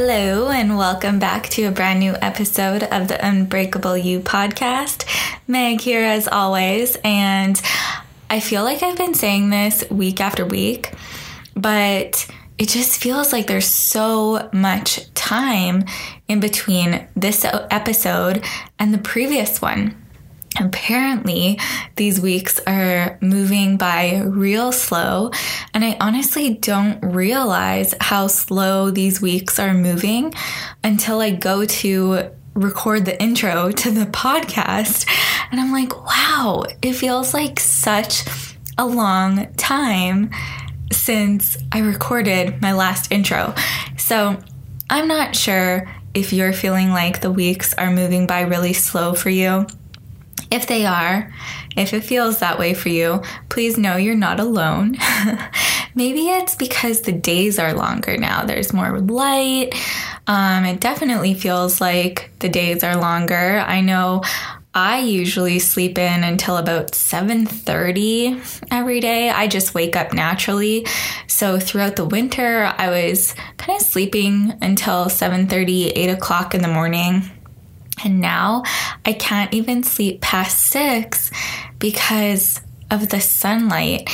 Hello, and welcome back to a brand new episode of the Unbreakable You podcast. Meg here as always, and I feel like I've been saying this week after week, but it just feels like there's so much time in between this episode and the previous one apparently these weeks are moving by real slow and i honestly don't realize how slow these weeks are moving until i go to record the intro to the podcast. And i'm like wow it feels like such a long time since i recorded my last intro. So i'm not sure if you're feeling like the weeks are moving by really slow for you if they are, if it feels that way for you, please know you're not alone. Maybe it's because the days are longer now. There's more light. Um, it definitely feels like the days are longer. I know I usually sleep in until about 7:30 every day. I just wake up naturally. So throughout the winter, I was kind of sleeping until 7:30, 8 o'clock in the morning. And now I can't even sleep past six because of the sunlight.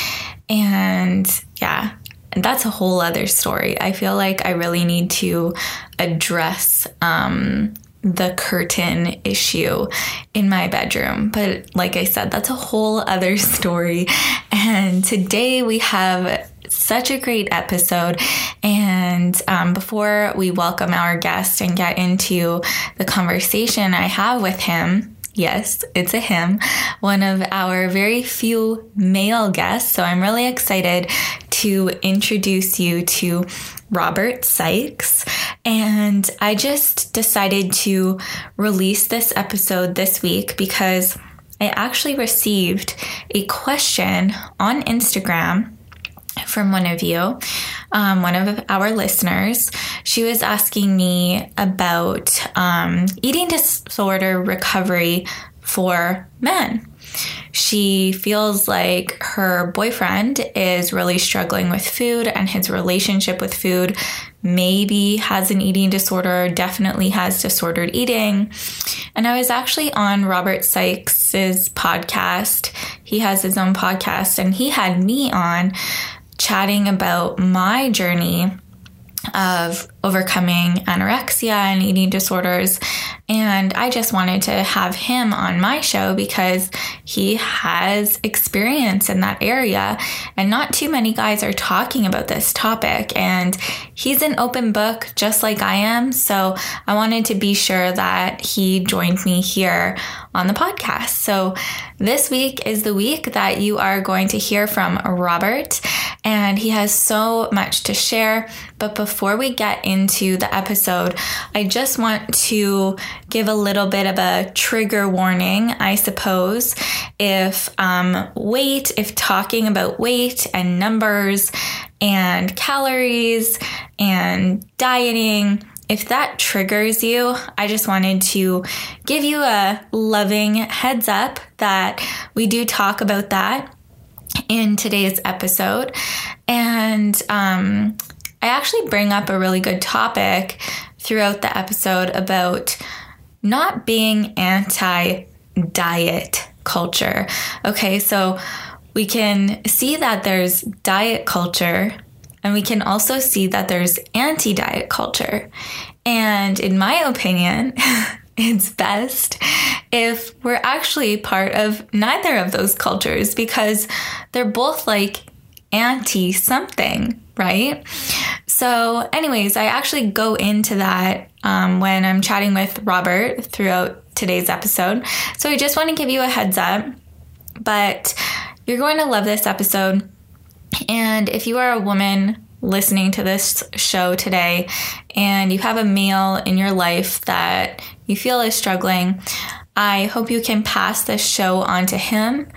And yeah, that's a whole other story. I feel like I really need to address um, the curtain issue in my bedroom. But like I said, that's a whole other story. And today we have such a great episode. And um, before we welcome our guest and get into the conversation I have with him, Yes, it's a him, one of our very few male guests. So I'm really excited to introduce you to Robert Sikes. And I just decided to release this episode this week because I actually received a question on Instagram from one of you, um, one of our listeners. She was asking me about um, eating disorder recovery for men. She feels like her boyfriend is really struggling with food and his relationship with food maybe has an eating disorder, definitely has disordered eating. And I was actually on Robert Sikes's podcast. He has his own podcast and he had me on chatting about my journey of overcoming anorexia and eating disorders. And I just wanted to have him on my show because he has experience in that area. And not too many guys are talking about this topic. And he's an open book, just like I am. So I wanted to be sure that he joined me here on the podcast. So this week is the week that you are going to hear from Robert. And he has so much to share. But before we get into the episode, I just want to give a little bit of a trigger warning, I suppose. If um, weight, if talking about weight and numbers and calories and dieting, if that triggers you, I just wanted to give you a loving heads up that we do talk about that in today's episode. And um, I actually bring up a really good topic throughout the episode about not being anti diet culture. Okay, so we can see that there's diet culture and we can also see that there's anti diet culture. And in my opinion, it's best if we're actually part of neither of those cultures because they're both like anti something, right? So, anyways, I actually go into that um, when I'm chatting with Robert throughout today's episode. So, I just want to give you a heads up, but you're going to love this episode. And if you are a woman listening to this show today and you have a male in your life that you feel is struggling, I hope you can pass this show on to him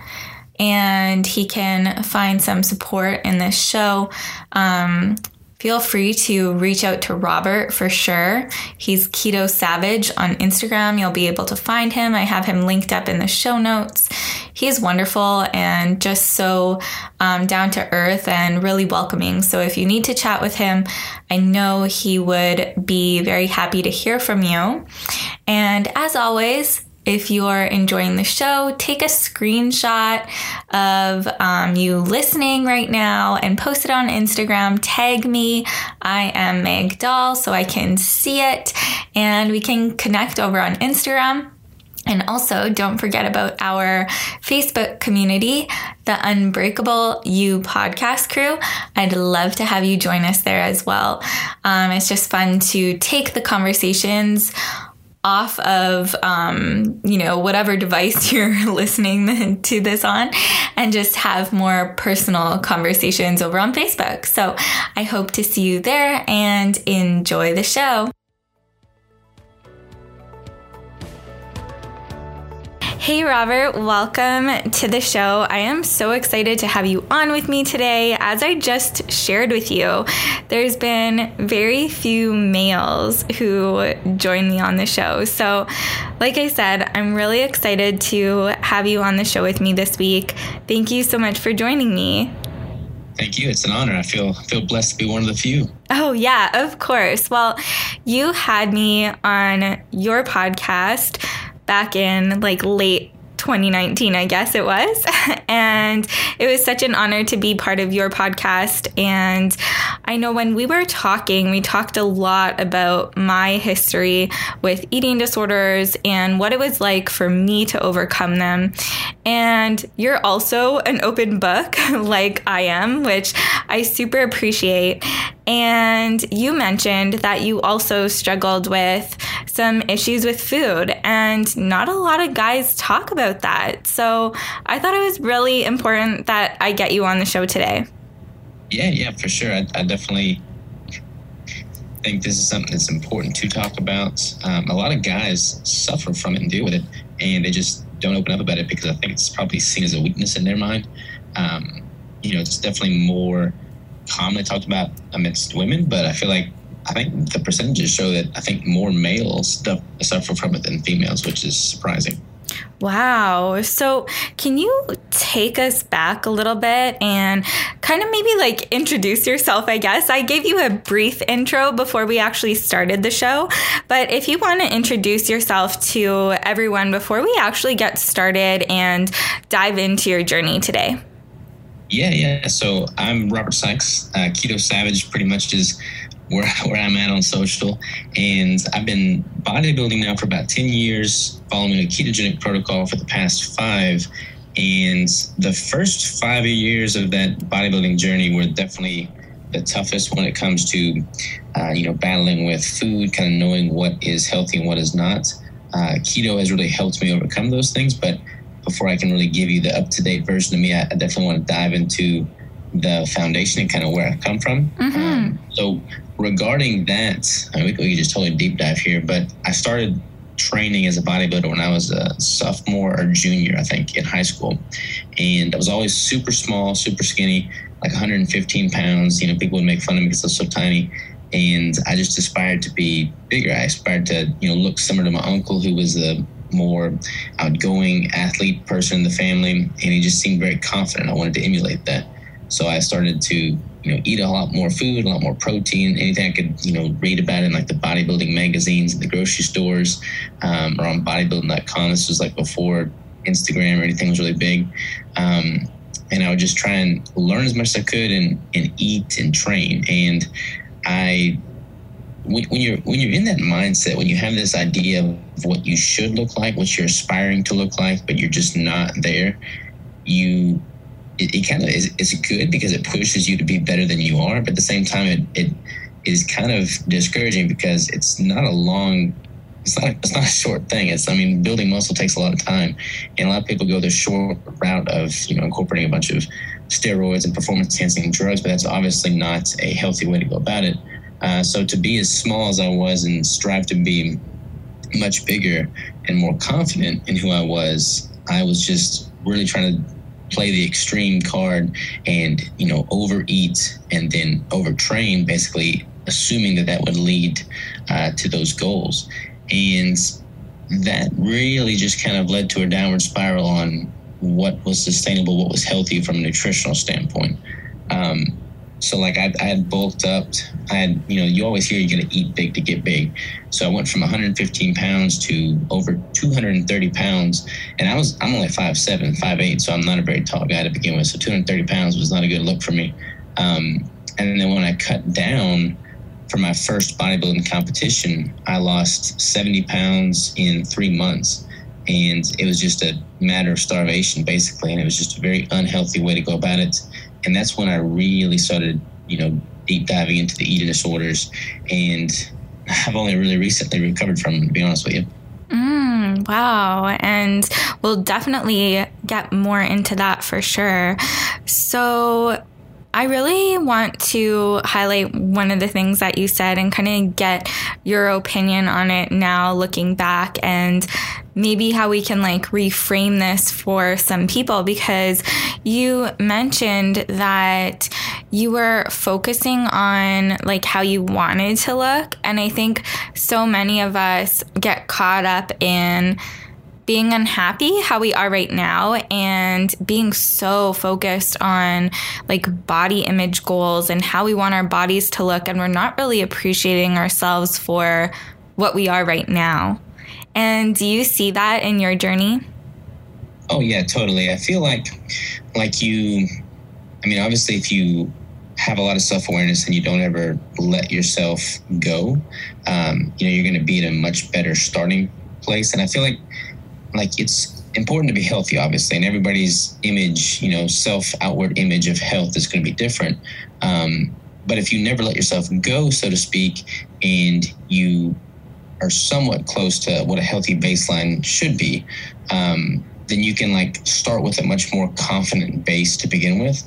and he can find some support in this show. Um, feel free to reach out to Robert for sure. He's Keto Savage on Instagram. You'll be able to find him. I have him linked up in the show notes. He's wonderful and just so um, down to earth and really welcoming. So if you need to chat with him, I know he would be very happy to hear from you. And as always, if you're enjoying the show, take a screenshot of um, you listening right now and post it on Instagram. Tag me. I am Meg Doll so I can see it and we can connect over on Instagram. And also, don't forget about our Facebook community, the Unbreakable You podcast crew. I'd love to have you join us there as well. Um, it's just fun to take the conversations off of um, you know whatever device you're listening to this on and just have more personal conversations over on facebook. So i hope to see you there and enjoy the show Hey, Robert, welcome to the show. I am so excited to have you on with me today. As I just shared with you, there's been very few males who join me on the show. So, like I said, I'm really excited to have you on the show with me this week. Thank you so much for joining me. Thank you. It's an honor. I feel feel blessed to be one of the few. Oh yeah, of course. Well, you had me on your podcast back in like late 2019, I guess it was. and it was such an honor to be part of your podcast. And I know when we were talking, we talked a lot about my history with eating disorders and what it was like for me to overcome them. And you're also an open book, like I am, which I super appreciate. And you mentioned that you also struggled with some issues with food, and not a lot of guys talk about that. So I thought it was really important that I get you on the show today. Yeah, yeah, for sure. I, I definitely think this is something that's important to talk about. Um, a lot of guys suffer from it and deal with it, and they just don't open up about it because I think it's probably seen as a weakness in their mind. Um, you know, it's definitely more commonly talked about amidst women, but I feel like I think the percentages show that I think more males suffer from it than females, which is surprising. Wow. So, can you take us back a little bit and kind of maybe like introduce yourself? I guess I gave you a brief intro before we actually started the show, but if you want to introduce yourself to everyone before we actually get started and dive into your journey today. Yeah, yeah. So I'm Robert Sikes. Uh, Keto Savage pretty much is where, where I'm at on social. And I've been bodybuilding now for about 10 years, following a ketogenic protocol for the past five. And the first five years of that bodybuilding journey were definitely the toughest when it comes to, uh, you know, battling with food, kind of knowing what is healthy and what is not. Uh, keto has really helped me overcome those things, but before I can really give you the up to date version of me, I, I, definitely want to dive into the foundation and kind of where I come from. Mm-hmm. Um, so, regarding that, I mean, we, could just totally deep dive here, but I started training as a bodybuilder when I was a sophomore or junior, I think, in high school. And I was always super small, super skinny, like 115 pounds. You know, people would make fun of me because I was so tiny. And I just aspired to be bigger. I aspired to, you know, look similar to my uncle, who was a more outgoing athlete person in the family, and he just seemed very confident. I wanted to emulate that, so I started to you know eat a lot more food, a lot more protein, anything I could you know read about in like the bodybuilding magazines in the grocery stores um, or on bodybuilding.com. This was like before Instagram or anything was really big. Um, and I would just try and learn as much as I could and, and eat and train. And I when, when you're when you're in that mindset, when you have this idea of what you should look like, what you're aspiring to look like, but you're just not there, you it, it kind of is it's good because it pushes you to be better than you are, but at the same time, it it is kind of discouraging because it's not a long it's not it's not a short thing. It's I mean building muscle takes a lot of time, and a lot of people go the short route of you know incorporating a bunch of steroids and performance enhancing drugs, but that's obviously not a healthy way to go about it. Uh, so to be as small as I was and strive to be much bigger and more confident in who I was, I was just really trying to play the extreme card and you know overeat and then overtrain basically assuming that that would lead uh, to those goals. And that really just kind of led to a downward spiral on what was sustainable what was healthy from a nutritional standpoint. Um, so like I, I had bulked up. I had, you know, you always hear you're to eat big to get big. So I went from 115 pounds to over 230 pounds. And I was, I'm only five seven, five eight, So I'm not a very tall guy to begin with. So 230 pounds was not a good look for me. Um, and then when I cut down for my first bodybuilding competition, I lost 70 pounds in three months. And it was just a matter of starvation, basically. And it was just a very unhealthy way to go about it and that's when I really started, you know, deep diving into the eating disorders, and I've only really recently recovered from to be honest with you. Mm, wow. And we'll definitely get more into that for sure. So, I really want to highlight one of the things that you said and kind of get your opinion on it now, looking back, and maybe how we can like reframe this for some people because you mentioned that you were focusing on like how you wanted to look. And I think so many of us get caught up in being unhappy how we are right now and being so focused on like body image goals and how we want our bodies to look and we're not really appreciating ourselves for what we are right now. And do you see that in your journey? Oh yeah, totally. I feel like like you I mean obviously if you have a lot of self-awareness and you don't ever let yourself go, um, you know, you're gonna be in a much better starting place. And I feel like like it's important to be healthy, obviously, and everybody's image, you know, self outward image of health is going to be different. Um, but if you never let yourself go, so to speak, and you are somewhat close to what a healthy baseline should be, um, then you can like start with a much more confident base to begin with.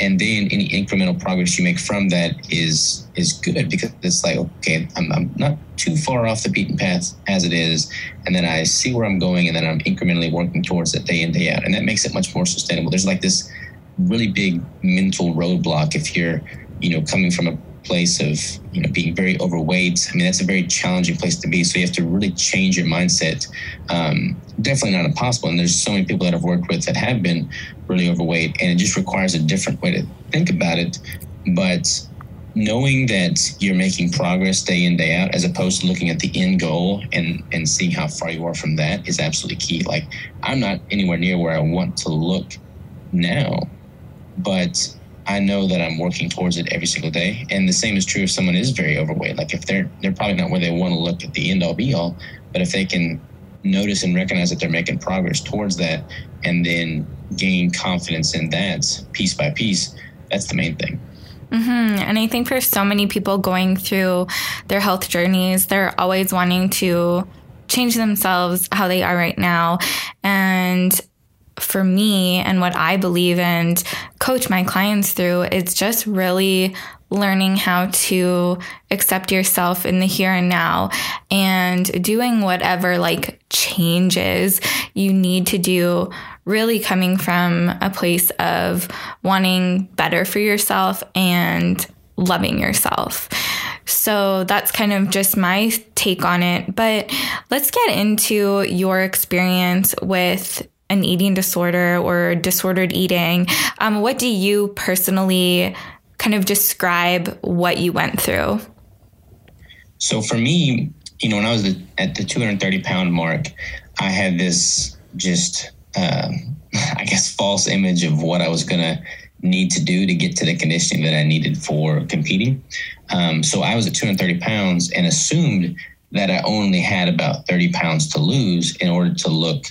And then any incremental progress you make from that is is good because it's like okay, I'm, I'm not too far off the beaten path as it is, and then I see where I'm going, and then I'm incrementally working towards it day in day out, and that makes it much more sustainable. There's like this really big mental roadblock if you're you know coming from a place of you know being very overweight. I mean, that's a very challenging place to be. So you have to really change your mindset. Um, definitely not impossible. And there's so many people that I've worked with that have been really overweight, and it just requires a different way to think about it. But knowing that you're making progress day in day out as opposed to looking at the end goal and and seeing how far you are from that is absolutely key like i'm not anywhere near where i want to look now but I know that I'm working towards it every single day. And the same is true if someone is very overweight. Like if they're they're probably not where they want to look at the end all be all, but if they can notice and recognize that they're making progress towards that and then gain confidence in that piece by piece, that's the main thing. Mm-hmm. And I think for so many people going through their health journeys, they're always wanting to change themselves how they are right now. And for me and what I believe and coach my clients through, it's just really learning how to accept yourself in the here and now and doing whatever like changes you need to do really coming from a place of wanting better for yourself and loving yourself. So that's kind of just my take on it. But let's get into your experience with an eating disorder or disordered eating, um, what do you personally kind of describe what you went through? So for me, you know, when I was at the 230 pound mark, I had this just, uh, I guess, false image of what I was going to need to do to get to the conditioning that I needed for competing. Um, so I was at 230 pounds and assumed that I only had about 30 pounds to lose in order to look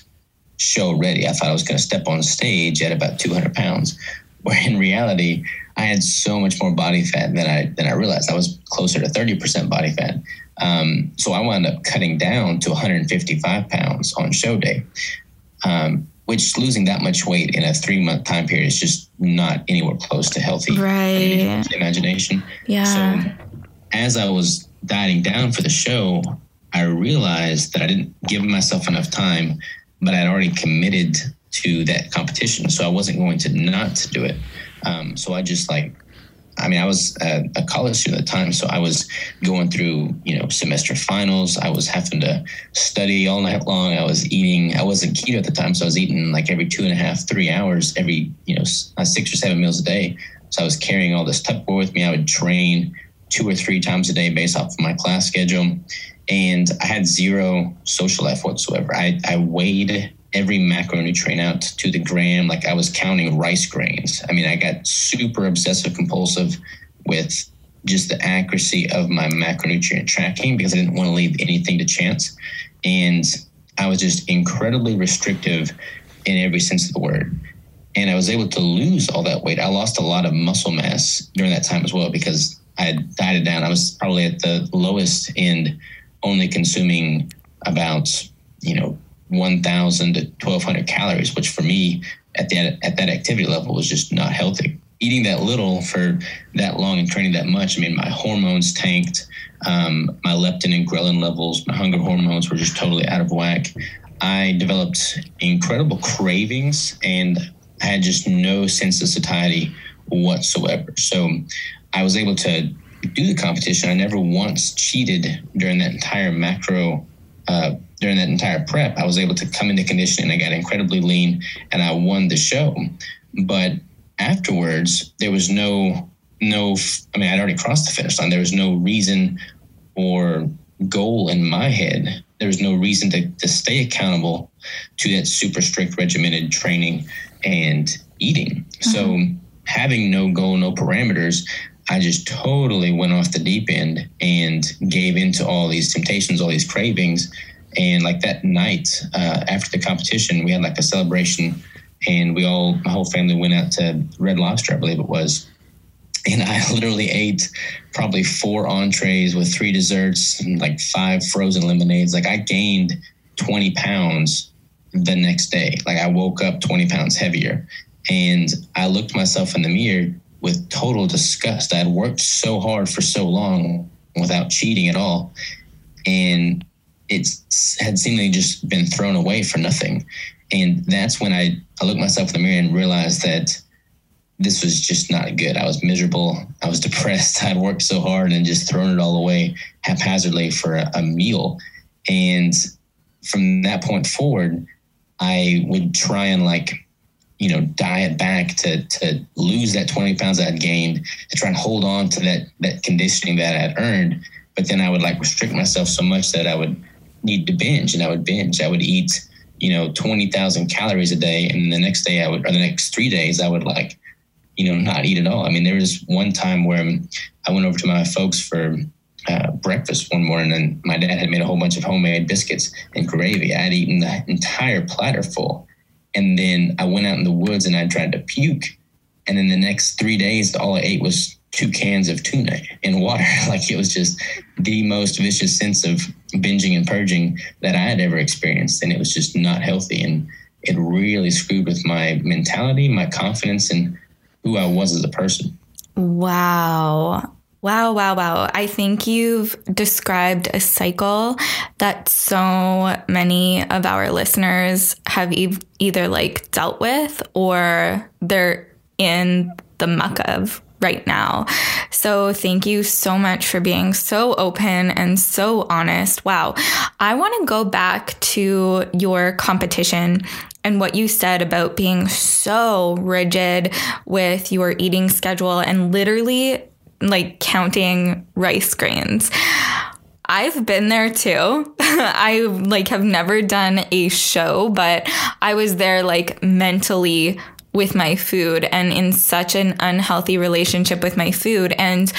show ready. I thought I was going to step on stage at about 200 pounds, where in reality, I had so much more body fat than I than I realized. I was closer to 30% body fat. Um, so I wound up cutting down to 155 pounds on show day. Um, which losing that much weight in a three month time period is just not anywhere close to healthy. Right. Imagination. Yeah. So as I was dieting down for the show, I realized that I didn't give myself enough time, but I'd already committed to that competition. So I wasn't going to not do it. Um, so I just like I mean, I was a, college student at the time, so I was going through, you know, semester finals. I was having to study all night long. I was eating. I wasn't keto at the time, so I was eating like every two and a half, three hours, every you know, uh, six or seven meals a day. So I was carrying all this Tupperware with me. I would train two or three times a day based off of my class schedule, and I had zero social life whatsoever. I I weighed every macronutrient out to the gram. Like I was counting rice grains. I mean, I got super obsessive compulsive with just the accuracy of my macronutrient tracking because I didn't want to leave anything to chance. And I was just incredibly restrictive in every sense of the word. And I was able to lose all that weight. I lost a lot of muscle mass during that time as well because I had dieted down. I was probably at the lowest end, only consuming about, you know, 1,000 to 1,200 calories, which for me at that at that activity level was just not healthy. Eating that little for that long and training that much, I mean, my hormones tanked. Um, my leptin and ghrelin levels, my hunger hormones were just totally out of whack. I developed incredible cravings and I had just no sense of satiety whatsoever. So I was able to do the competition. I never once cheated during that entire macro uh, during that entire prep, I was able to come into conditioning. I got incredibly lean and I won the show. But afterwards, there was no, no, I mean, I'd already crossed the finish line. There was no reason or goal in my head. There was no reason to, to stay accountable to that super strict regimented training and eating. Mm-hmm. So having no goal, no parameters, I just totally went off the deep end and gave into all these temptations, all these cravings, and like that night uh, after the competition, we had like a celebration, and we all, my whole family went out to Red Lobster, I believe it was. And I literally ate probably four entrees with three desserts and like five frozen lemonades. Like I gained 20 pounds the next day. Like I woke up 20 pounds heavier. And I looked myself in the mirror with total disgust. I had worked so hard for so long without cheating at all. And it had seemingly just been thrown away for nothing. And that's when I, I looked myself in the mirror and realized that this was just not good. I was miserable. I was depressed. I'd worked so hard and just thrown it all away haphazardly for a, a meal. And from that point forward, I would try and like, you know, diet back to to lose that 20 pounds I'd gained, to try and hold on to that that conditioning that I'd earned. But then I would like restrict myself so much that I would need to binge and I would binge. I would eat, you know, 20,000 calories a day. And the next day I would, or the next three days, I would like, you know, not eat at all. I mean, there was one time where I went over to my folks for uh, breakfast one morning and my dad had made a whole bunch of homemade biscuits and gravy. I had eaten the entire platter full. And then I went out in the woods and I tried to puke. And then the next three days, all I ate was two cans of tuna in water. like it was just the most vicious sense of binging and purging that I had ever experienced. And it was just not healthy. And it really screwed with my mentality, my confidence, and who I was as a person. Wow. Wow, wow, wow. I think you've described a cycle that so many of our listeners have e- either like dealt with or they're in the muck of right now. So thank you so much for being so open and so honest. Wow. I want to go back to your competition and what you said about being so rigid with your eating schedule and literally like counting rice grains. I've been there too. I like have never done a show, but I was there like mentally with my food and in such an unhealthy relationship with my food. And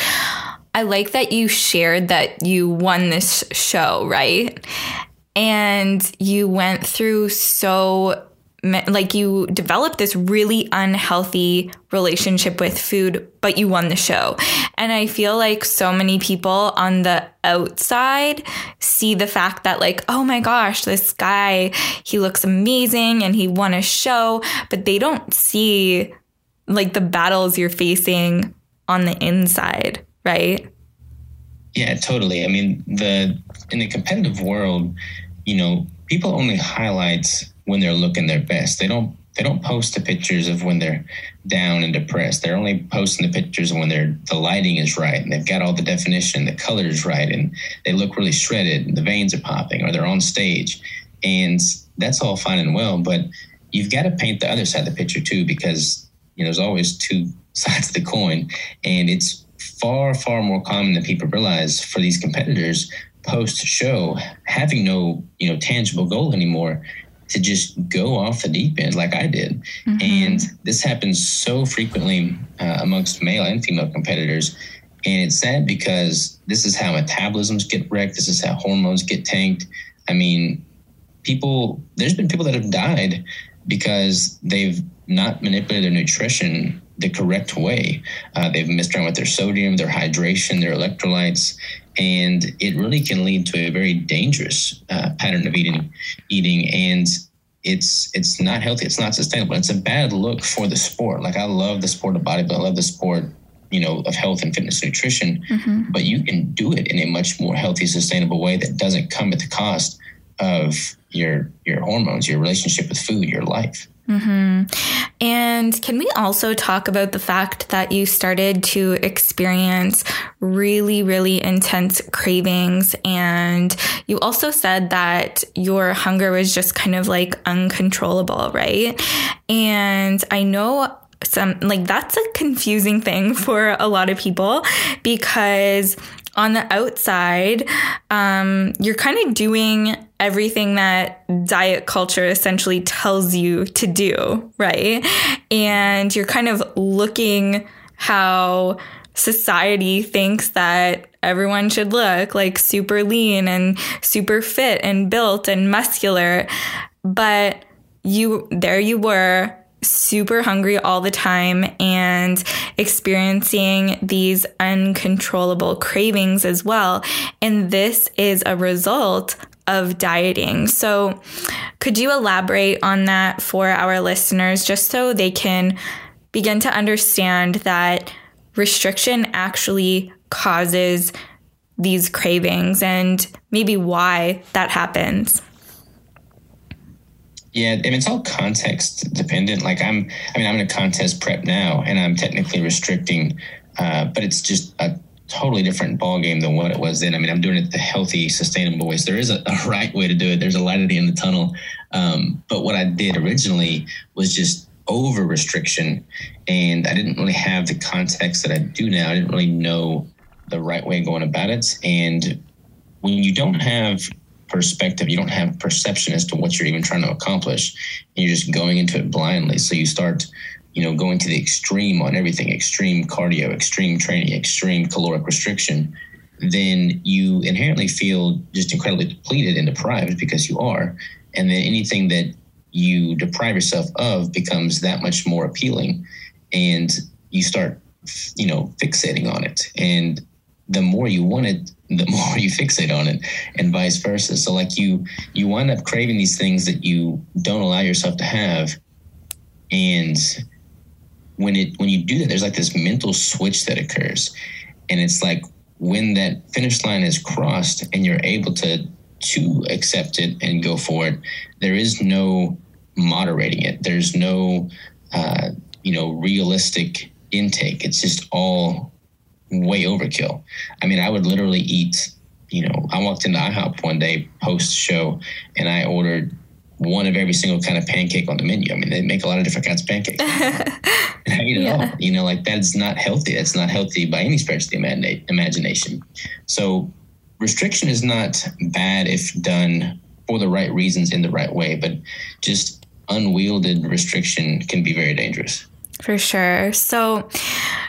I like that you shared that you won this show, right? And you went through so like you developed this really unhealthy relationship with food, but you won the show. And I feel like so many people on the outside see the fact that, like, oh my gosh, this guy, he looks amazing and he won a show, but they don't see like the battles you're facing on the inside, right? Yeah, totally. I mean, the in the competitive world, you know, people only highlight when they're looking their best. They don't they don't post the pictures of when they're down and depressed. They're only posting the pictures when they're the lighting is right and they've got all the definition, the colors right, and they look really shredded and the veins are popping or they're on stage. And that's all fine and well, but you've got to paint the other side of the picture too, because you know there's always two sides of the coin. And it's far, far more common than people realize for these competitors post show having no, you know, tangible goal anymore to just go off the deep end like I did. Mm-hmm. And this happens so frequently uh, amongst male and female competitors. And it's sad because this is how metabolisms get wrecked. This is how hormones get tanked. I mean, people, there's been people that have died because they've not manipulated their nutrition the correct way. Uh, they've messed around with their sodium, their hydration, their electrolytes, and it really can lead to a very dangerous uh, pattern of eating. Eating and it's it's not healthy. It's not sustainable. It's a bad look for the sport. Like I love the sport of bodybuilding. I love the sport you know of health and fitness nutrition mm-hmm. but you can do it in a much more healthy sustainable way that doesn't come at the cost of your your hormones your relationship with food your life Mm-hmm. And can we also talk about the fact that you started to experience really, really intense cravings? And you also said that your hunger was just kind of like uncontrollable, right? And I know some like that's a confusing thing for a lot of people because on the outside, um, you're kind of doing everything that diet culture essentially tells you to do, right? And you're kind of looking how society thinks that everyone should look like super lean and super fit and built and muscular. But you, there you were super hungry all the time and experiencing these uncontrollable cravings as well. And this is a result of dieting. So, could you elaborate on that for our listeners just so they can begin to understand that restriction actually causes these cravings and maybe why that happens? Yeah, and it's all context dependent. Like I'm, I mean, I'm in a contest prep now, and I'm technically restricting, uh, but it's just a totally different ball game than what it was then. I mean, I'm doing it the healthy, sustainable ways. There is a, a right way to do it. There's a light at the end of the tunnel. Um, but what I did originally was just over restriction, and I didn't really have the context that I do now. I didn't really know the right way going about it, and when you don't have perspective. You don't have perception as to what you're even trying to accomplish. You're just going into it blindly. So you start, you know, going to the extreme on everything extreme cardio, extreme training, extreme caloric restriction. Then you inherently feel just incredibly depleted and deprived because you are. And then anything that you deprive yourself of becomes that much more appealing. And you start, you know, fixating on it. And the more you want it, the more you fixate on it and vice versa. So like you you wind up craving these things that you don't allow yourself to have. And when it when you do that there's like this mental switch that occurs. And it's like when that finish line is crossed and you're able to to accept it and go for it there is no moderating it. There's no uh, you know realistic intake. It's just all way overkill. I mean, I would literally eat, you know, I walked into IHOP one day post show and I ordered one of every single kind of pancake on the menu. I mean, they make a lot of different kinds of pancakes. and I eat it yeah. all. You know, like that's not healthy. That's not healthy by any stretch of the imagination. So restriction is not bad if done for the right reasons in the right way, but just unwielded restriction can be very dangerous. For sure. So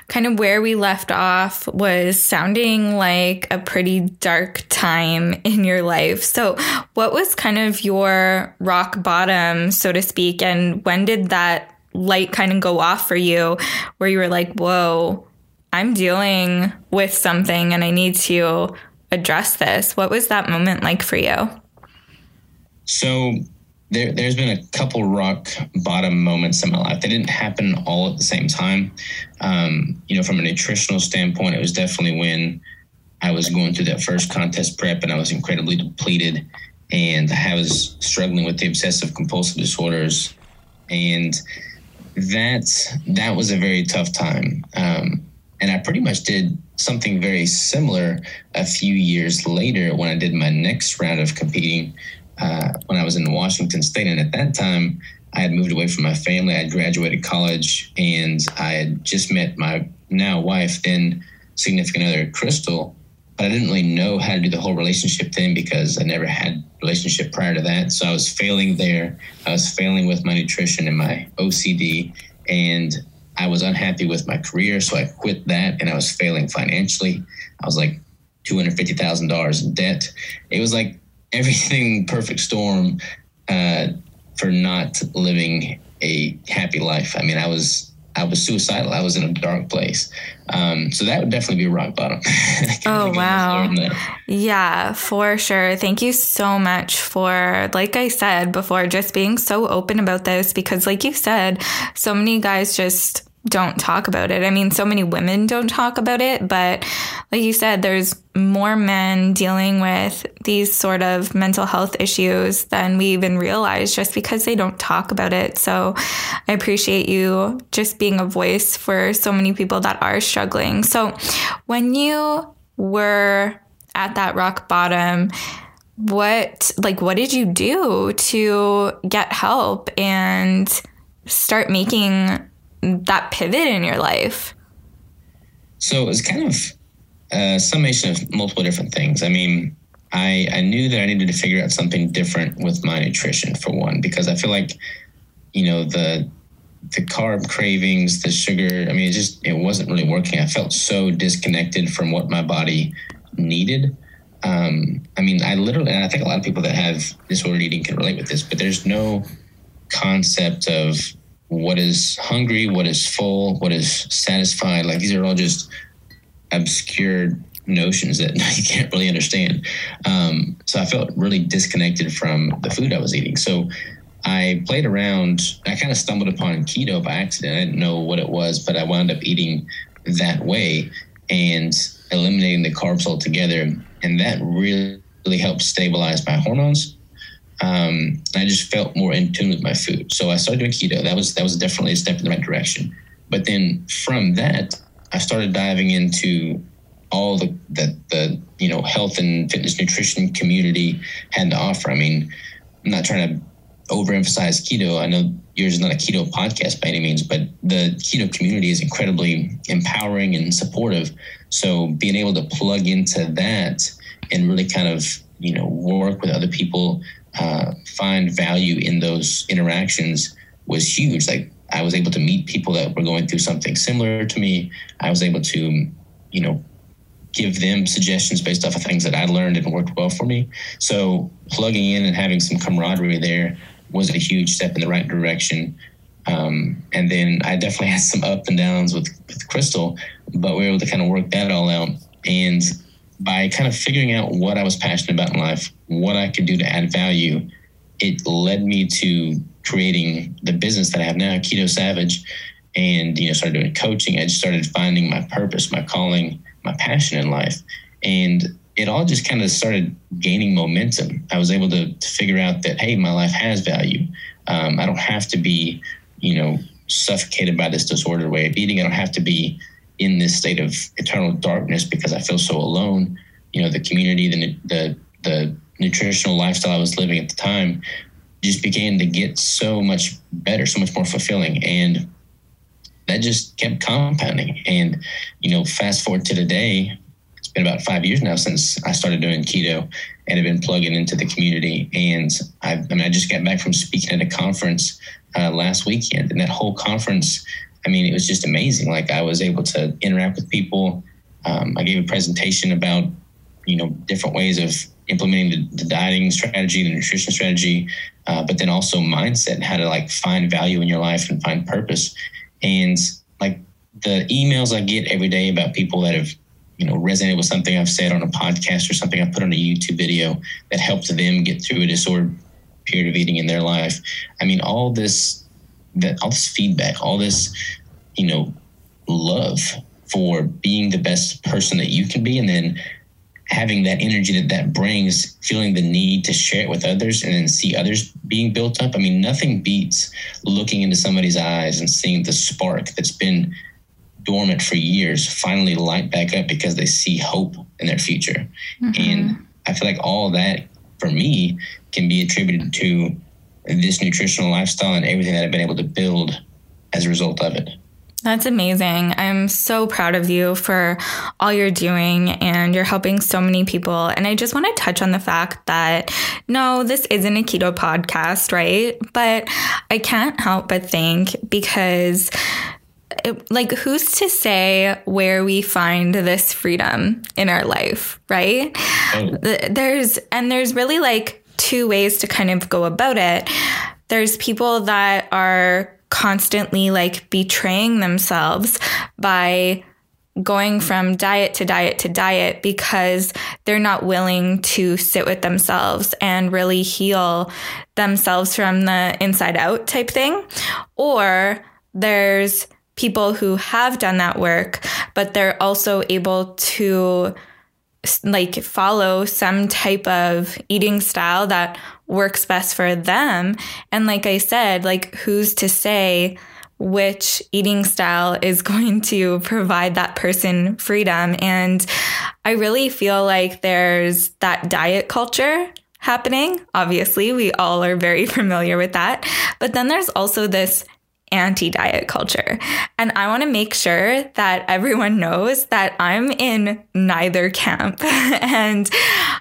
kind of where we left off was sounding like a pretty dark time in your life. So, what was kind of your rock bottom, so to speak, and when did that light kind of go off for you where you were like, whoa, I'm dealing with something and I need to address this? What was that moment like for you? So, there, there's been a couple rock bottom moments in my life. They didn't happen all at the same time. Um, you know, from a nutritional standpoint, it was definitely when I was going through that first contest prep and I was incredibly depleted and I was struggling with the obsessive compulsive disorders. And that that was a very tough time. Um, and I pretty much did something very similar a few years later when I did my next round of competing uh, when I was in Washington State. And at that time, I had moved away from my family. I graduated college and I had just met my now wife, then significant other, Crystal. But I didn't really know how to do the whole relationship thing because I never had relationship prior to that. So I was failing there. I was failing with my nutrition and my OCD. And I was unhappy with my career. So I quit that and I was failing financially. I was like $250,000 in debt. It was like everything perfect storm uh, for not living a happy life. I mean, I was I was suicidal. I was in a dark place. Um, so that would definitely be rock bottom. oh wow! Yeah, for sure. Thank you so much for, like I said before, just being so open about this because, like you said, so many guys just don't talk about it. I mean, so many women don't talk about it, but like you said, there's more men dealing with these sort of mental health issues than we even realize just because they don't talk about it. So I appreciate you just being a voice for so many people that are struggling. So when you were at that rock bottom, what like what did you do to get help and start making that pivot in your life? So it was kind of a summation of multiple different things. I mean, I, I knew that I needed to figure out something different with my nutrition for one, because I feel like, you know, the the carb cravings, the sugar, I mean, it just it wasn't really working. I felt so disconnected from what my body needed. Um, I mean, I literally, and I think a lot of people that have disordered eating can relate with this, but there's no concept of what is hungry, what is full, what is satisfied. Like these are all just obscure notions that you can't really understand. Um, so I felt really disconnected from the food I was eating. So I played around. I kind of stumbled upon keto by accident. I didn't know what it was, but I wound up eating that way and eliminating the carbs altogether. And that really, really helped stabilize my hormones um, I just felt more in tune with my food. So I started doing keto. That was that was definitely a step in the right direction. But then from that, I started diving into all the the, the you know health and fitness nutrition community had to offer. I mean, I'm not trying to overemphasize keto. I know yours is not a keto podcast by any means, but the keto community is incredibly empowering and supportive. So being able to plug into that and really kind of you know work with other people uh, find value in those interactions was huge. Like I was able to meet people that were going through something similar to me. I was able to, you know, give them suggestions based off of things that I learned and worked well for me. So plugging in and having some camaraderie there was a huge step in the right direction. Um, and then I definitely had some up and downs with, with Crystal, but we were able to kind of work that all out. And by kind of figuring out what I was passionate about in life, what I could do to add value, it led me to creating the business that I have now, Keto Savage, and you know started doing coaching. I just started finding my purpose, my calling, my passion in life, and it all just kind of started gaining momentum. I was able to, to figure out that hey, my life has value. Um, I don't have to be, you know, suffocated by this disordered way of eating. I don't have to be in this state of eternal darkness because I feel so alone. You know, the community, the the the nutritional lifestyle I was living at the time just began to get so much better, so much more fulfilling, and that just kept compounding. And you know, fast forward to today, it's been about five years now since I started doing keto and have been plugging into the community. And I, I mean, I just got back from speaking at a conference uh, last weekend, and that whole conference I mean, it was just amazing. Like I was able to interact with people. Um, I gave a presentation about, you know, different ways of implementing the, the dieting strategy, the nutrition strategy, uh, but then also mindset, and how to like find value in your life and find purpose. And like the emails I get every day about people that have, you know, resonated with something I've said on a podcast or something I put on a YouTube video that helped them get through a disordered period of eating in their life. I mean, all this, that all this feedback, all this, you know, love for being the best person that you can be, and then having that energy that that brings, feeling the need to share it with others and then see others being built up. I mean, nothing beats looking into somebody's eyes and seeing the spark that's been dormant for years finally light back up because they see hope in their future. Mm-hmm. And I feel like all that for me can be attributed to this nutritional lifestyle and everything that I've been able to build as a result of it. That's amazing. I'm so proud of you for all you're doing and you're helping so many people. And I just want to touch on the fact that no, this isn't a keto podcast, right? But I can't help but think because it, like who's to say where we find this freedom in our life, right? Oh. There's and there's really like two ways to kind of go about it. There's people that are constantly like betraying themselves by going from diet to diet to diet because they're not willing to sit with themselves and really heal themselves from the inside out type thing. Or there's people who have done that work, but they're also able to like follow some type of eating style that works best for them. And like I said, like who's to say which eating style is going to provide that person freedom? And I really feel like there's that diet culture happening. Obviously, we all are very familiar with that. But then there's also this anti diet culture. And I want to make sure that everyone knows that I'm in neither camp. and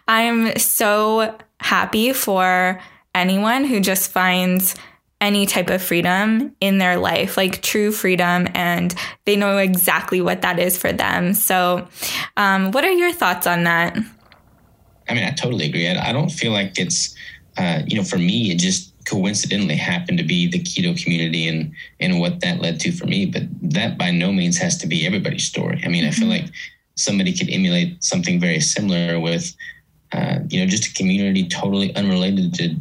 I'm so happy for anyone who just finds any type of freedom in their life, like true freedom, and they know exactly what that is for them. So, um, what are your thoughts on that? I mean, I totally agree. I, don't feel like it's, uh, you know, for me, it just coincidentally happened to be the keto community and and what that led to for me. But that by no means has to be everybody's story. I mean, mm-hmm. I feel mm-hmm. like somebody could emulate something very similar with uh, you know, just a community totally unrelated to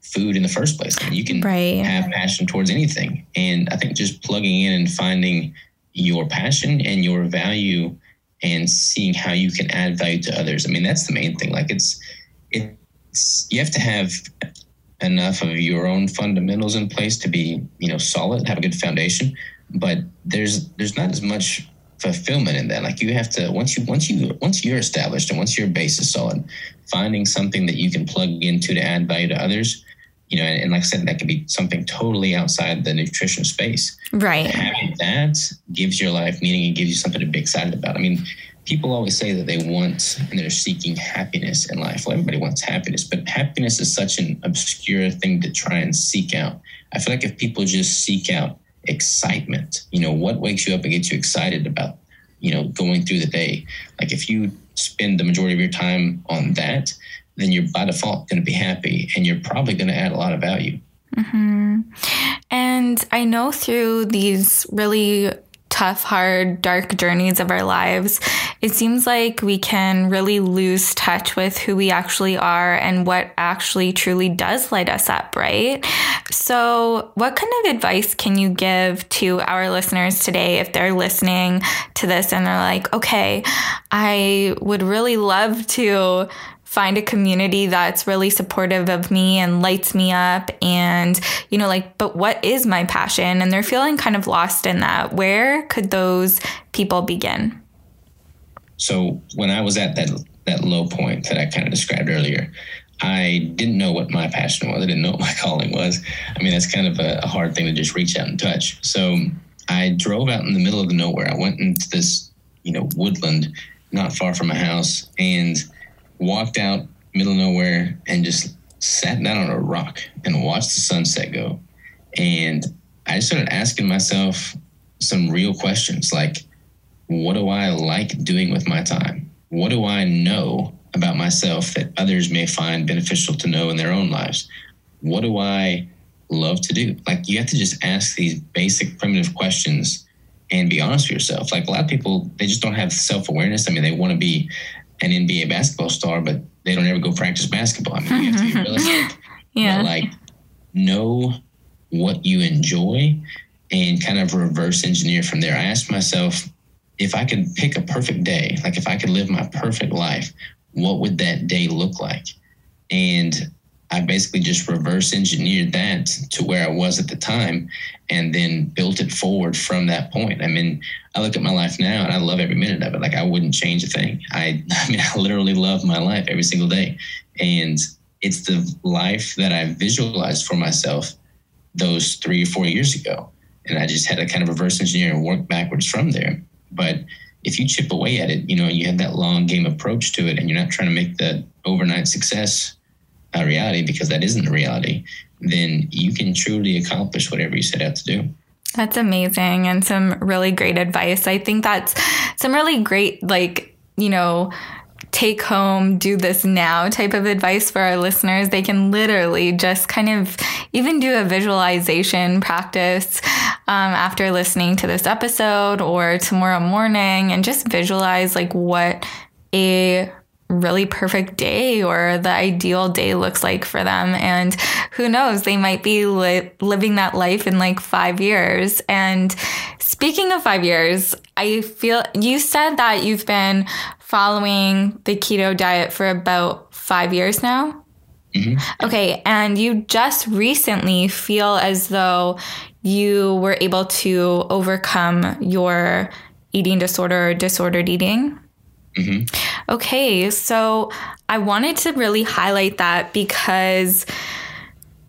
food in the first place. I mean, you can right. have passion towards anything. And I think just plugging in and finding your passion and your value and seeing how you can add value to others. I mean, that's the main thing. Like it's, it's, you have to have enough of your own fundamentals in place to be, you know, solid, have a good foundation. But there's, there's not as much fulfillment in that. Like you have to once you once you once you're established and once your base is solid, finding something that you can plug into to add value to others. You know, and, and like I said, that could be something totally outside the nutrition space. Right. Having that gives your life meaning and gives you something to be excited about. I mean, people always say that they want and they're seeking happiness in life. Well, everybody wants happiness, but happiness is such an obscure thing to try and seek out. I feel like if people just seek out excitement. You know, what wakes you up and gets you excited about, you know, going through the day? Like if you spend the majority of your time on that, then you're by default going to be happy and you're probably going to add a lot of value. Mm-hmm. And I know through these really tough, hard, dark journeys of our lives, it seems like we can really lose touch with who we actually are and what actually truly does light us up, right? So, what kind of advice can you give to our listeners today if they're listening to this and they're like, okay, I would really love to find a community that's really supportive of me and lights me up and you know like but what is my passion? And they're feeling kind of lost in that. Where could those people begin? So when i was at that that low point that i kind of described earlier i didn't know what my passion was. I didn't know what my calling was. I mean that's kind of a, a hard thing to just reach out and touch. So i drove out in the middle of the nowhere. I went into this you know woodland not far from my house and walked out middle of nowhere and just sat down on a rock and watched the sunset go. And I started asking myself, some real questions like, what do I like doing with my time? What do I know about myself that others may find beneficial to know in their own lives? What do I love to do? Like, you have to just ask these basic, primitive questions and be honest with yourself. Like, a lot of people, they just don't have self awareness. I mean, they want to be an NBA basketball star, but they don't ever go practice basketball. I mean, you have to be realistic. yeah. But like, know what you enjoy and kind of reverse engineer from there. I asked myself if I could pick a perfect day, like if I could live my perfect life, what would that day look like? And I basically just reverse engineered that to where I was at the time and then built it forward from that point. I mean, I look at my life now and I love every minute of it. Like I wouldn't change a thing. I, I mean, I literally love my life every single day. And it's the life that I visualized for myself those three or four years ago. And I just had to kind of reverse engineer and work backwards from there. But if you chip away at it, you know, you have that long game approach to it and you're not trying to make that overnight success a reality because that isn't a reality, then you can truly accomplish whatever you set out to do. That's amazing and some really great advice. I think that's some really great, like, you know, take home, do this now type of advice for our listeners. They can literally just kind of even do a visualization practice um, after listening to this episode or tomorrow morning and just visualize like what a really perfect day or the ideal day looks like for them. And who knows, they might be li- living that life in like five years. And speaking of five years, I feel you said that you've been following the keto diet for about five years now. Mm-hmm. Okay. And you just recently feel as though you were able to overcome your eating disorder, or disordered eating. Mm-hmm. Okay, so I wanted to really highlight that because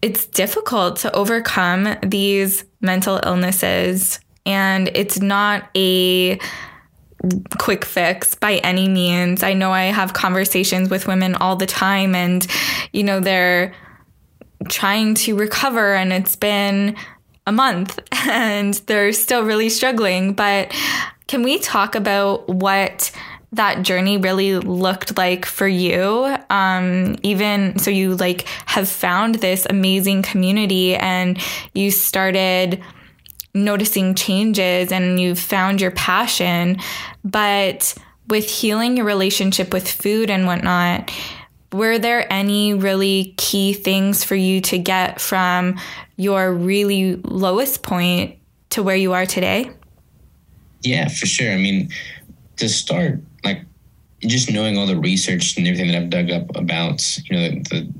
it's difficult to overcome these mental illnesses, and it's not a quick fix by any means. I know I have conversations with women all the time, and you know, they're trying to recover, and it's been a month and they're still really struggling. But can we talk about what? That journey really looked like for you. Um, even so you like have found this amazing community and you started noticing changes and you found your passion. But with healing your relationship with food and whatnot were there any really key things for you to get from your really lowest point to where you are today? Yeah for sure. I mean to start like just knowing all the research and everything that I've dug up about, you know, the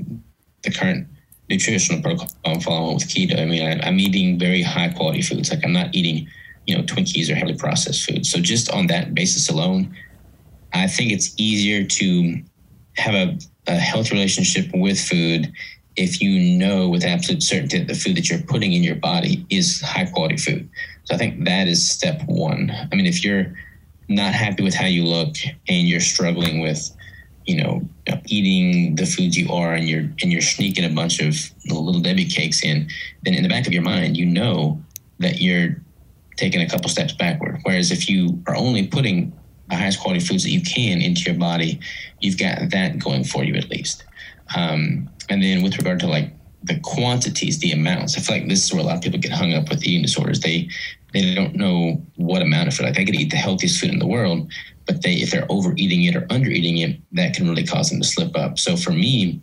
the current nutritional protocol I'm following with keto. I mean, I, am eating very high quality foods. Like I'm not eating, you know, Twinkies or heavily processed foods. So just on that basis alone, I think it's easier to have a, a healthy relationship with food if you know with absolute certainty that the food that you're putting in your body is high quality food. So I think that is step one. I mean, if you're not happy with how you look and you're struggling with you know eating the foods you are and you're and you're sneaking a bunch of little debbie cakes in then in the back of your mind you know that you're taking a couple steps backward. Whereas if you are only putting the highest quality foods that you can into your body you've got that going for you at least. Um, and then with regard to like the quantities the amounts i feel like this is where a lot of people get hung up with eating disorders. They they don't know what amount of food. Like I could eat the healthiest food in the world, but they if they're overeating it or undereating it, that can really cause them to slip up. So for me,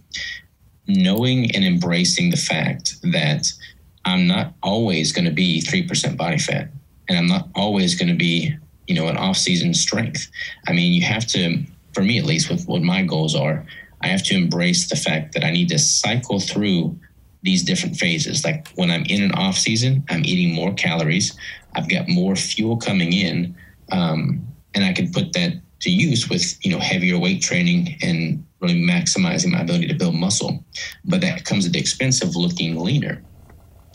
knowing and embracing the fact that I'm not always going to be three percent body fat, and I'm not always going to be you know an off season strength. I mean, you have to, for me at least, with what my goals are, I have to embrace the fact that I need to cycle through these different phases. Like when I'm in an off season, I'm eating more calories. I've got more fuel coming in, um, and I can put that to use with you know heavier weight training and really maximizing my ability to build muscle. But that comes at the expense of looking leaner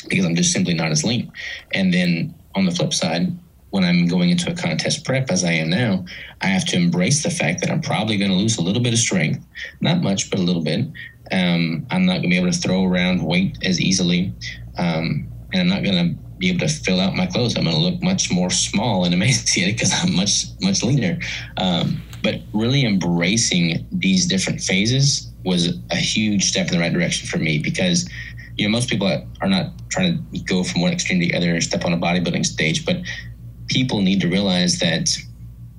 because I'm just simply not as lean. And then on the flip side, when I'm going into a contest prep as I am now, I have to embrace the fact that I'm probably going to lose a little bit of strength, not much, but a little bit. Um, I'm not going to be able to throw around weight as easily, um, and I'm not going to be able to fill out my clothes. I'm going to look much more small and emaciated because I'm much much leaner. Um, but really embracing these different phases was a huge step in the right direction for me because you know most people are not trying to go from one extreme to the other, step on a bodybuilding stage, but people need to realize that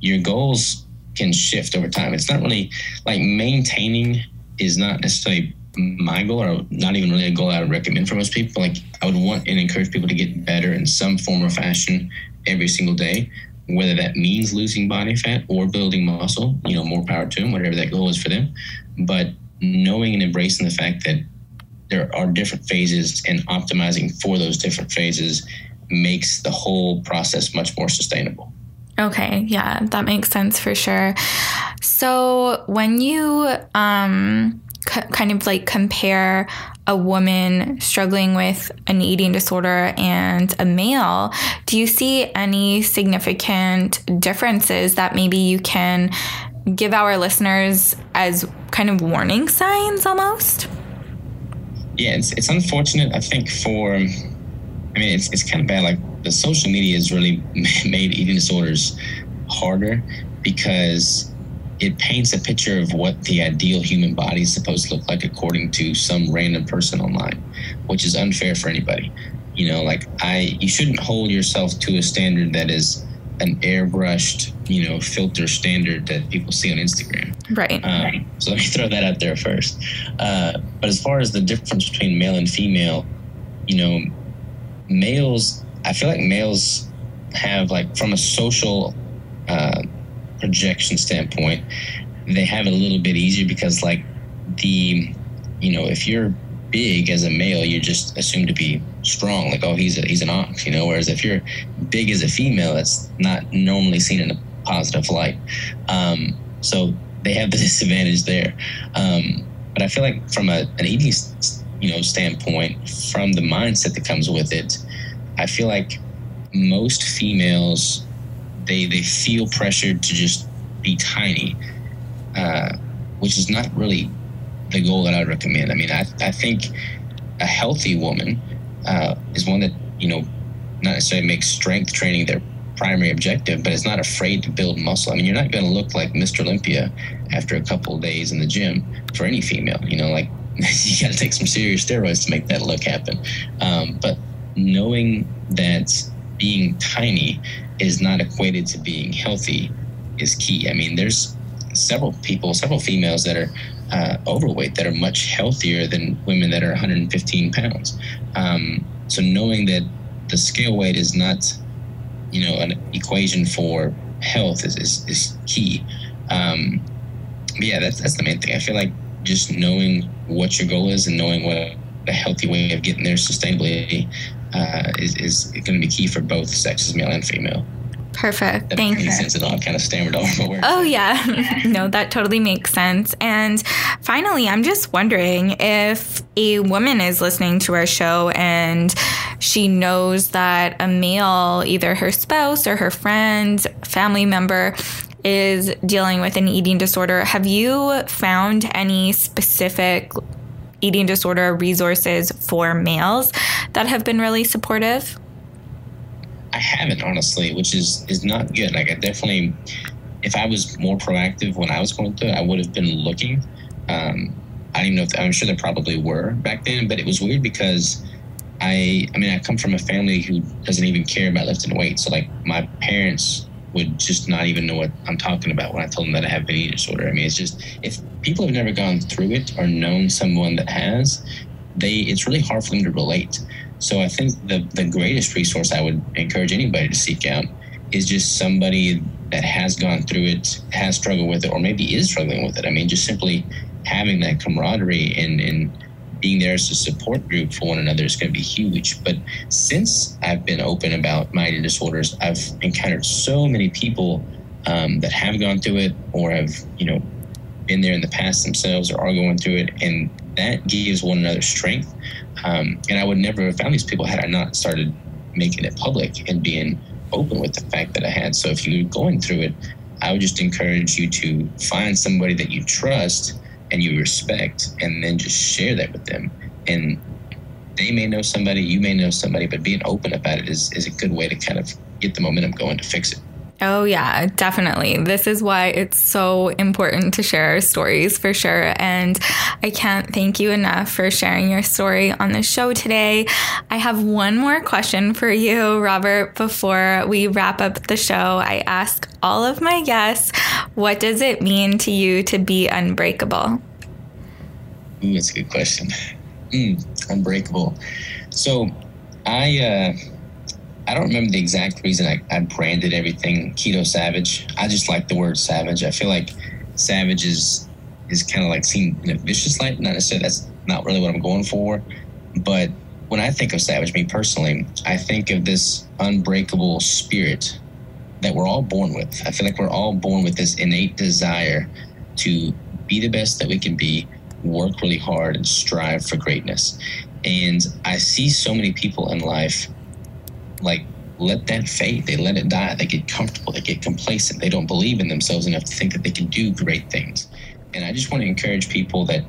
your goals can shift over time. It's not really like maintaining is not necessarily my goal or not even really a goal I would recommend for most people. Like I would want and encourage people to get better in some form or fashion every single day, whether that means losing body fat or building muscle, you know, more power to them, whatever that goal is for them. But knowing and embracing the fact that there are different phases and optimizing for those different phases makes the whole process much more sustainable. Okay, yeah, that makes sense for sure. So when you um kind of like compare a woman struggling with an eating disorder and a male, do you see any significant differences that maybe you can give our listeners as kind of warning signs almost? Yeah, it's, it's unfortunate, I think, for, I mean, it's, it's kind of bad. Like the social media has really made eating disorders harder because it paints a picture of what the ideal human body is supposed to look like according to some random person online, which is unfair for anybody. You know, like I, you shouldn't hold yourself to a standard that is an airbrushed, you know, filter standard that people see on Instagram. Right. Um, so let me throw that out there first. Uh, but as far as the difference between male and female, you know, males, I feel like males have like from a social uh, projection standpoint, they have it a little bit easier because like the, you know, if you're big as a male, you're just assumed to be strong. Like, oh, he's a, he's an ox, you know. Whereas if you're big as a female, that's not normally seen in a positive light. Um, so they have the disadvantage there. Um, but I feel like from a, an eating, you know, standpoint, from the mindset that comes with it, I feel like most females they they feel pressured to just be tiny, uh, which is not really the goal that I would recommend. I mean, I I think a healthy woman uh, is one that you know not necessarily makes strength training their primary objective, but is not afraid to build muscle. I mean, you're not going to look like Mr. Olympia after a couple days in the gym for any female. You know, like you got to take some serious steroids to make that look happen. Um, but knowing that being tiny is not equated to being healthy is key. I mean, there's several people, several females that are uh, overweight that are much healthier than women that are 115 pounds. Um, so knowing that the scale weight is not, you know, an equation for health is, is, is key. Um, yeah, that's, that's the main thing. I feel like just knowing what your goal is and knowing what a healthy way of getting there sustainably uh, is, is going to be key for both sexes, male and female. Perfect. That Thank you. Sense at all? Kind of stammered over my Oh yeah, no, that totally makes sense. And finally, I'm just wondering if a woman is listening to our show and she knows that a male, either her spouse or her friend, family member, is dealing with an eating disorder. Have you found any specific eating disorder resources for males that have been really supportive? I haven't honestly, which is is not good. Like I definitely, if I was more proactive when I was going through it, I would have been looking. Um, I don't even know if I'm sure there probably were back then, but it was weird because I I mean I come from a family who doesn't even care about lifting weights. So like my parents would just not even know what I'm talking about when I told them that I have an eating disorder. I mean, it's just if people have never gone through it or known someone that has, they it's really hard for them to relate. So I think the the greatest resource I would encourage anybody to seek out is just somebody that has gone through it, has struggled with it, or maybe is struggling with it. I mean, just simply having that camaraderie and and being there as a support group for one another is going to be huge. But since I've been open about my eating disorders, I've encountered so many people um, that have gone through it or have, you know, been there in the past themselves or are going through it. And that gives one another strength. Um, and I would never have found these people had I not started making it public and being open with the fact that I had. So if you're going through it, I would just encourage you to find somebody that you trust and you respect and then just share that with them and they may know somebody, you may know somebody, but being open about it is, is a good way to kind of get the momentum going to fix it. Oh, yeah, definitely. This is why it's so important to share our stories for sure. And I can't thank you enough for sharing your story on the show today. I have one more question for you, Robert, before we wrap up the show. I ask all of my guests, what does it mean to you to be unbreakable? Ooh, that's a good question. Mm, unbreakable. So I, uh, I don't remember the exact reason I, I branded everything keto savage. I just like the word savage. I feel like savage is is kind of like seen in a vicious light. Not necessarily that's not really what I'm going for, but when I think of savage, me personally, I think of this unbreakable spirit that we're all born with. I feel like we're all born with this innate desire to be the best that we can be, work really hard, and strive for greatness. And I see so many people in life like let that fade. They let it die. They get comfortable. They get complacent. They don't believe in themselves enough to think that they can do great things. And I just want to encourage people that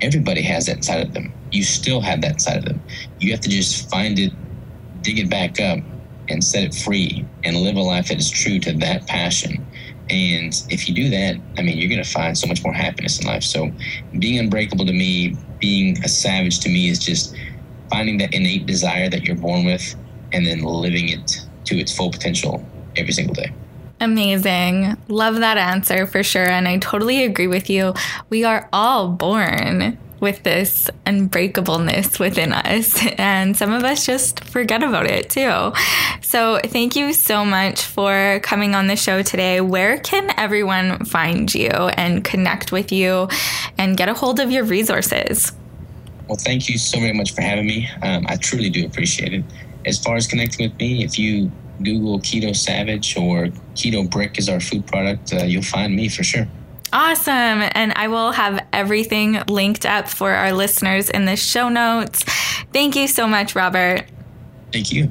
everybody has that inside of them. You still have that inside of them. You have to just find it, dig it back up, and set it free and live a life that is true to that passion. And if you do that, I mean, you're going to find so much more happiness in life. So being unbreakable to me, being a savage to me is just finding that innate desire that you're born with and then living it to its full potential every single day. Amazing. Love that answer for sure. And I totally agree with you. We are all born with this unbreakableness within us. And some of us just forget about it too. So, thank you so much for coming on the show today. Where can everyone find you and connect with you and get a hold of your resources? Well, thank you so very much for having me. Um, I truly do appreciate it as far as connecting with me, if you Google Keto Savage or Keto Brick is our food product, uh, you'll find me for sure. Awesome. And I will have everything linked up for our listeners in the show notes. Thank you so much, Robert. Thank you.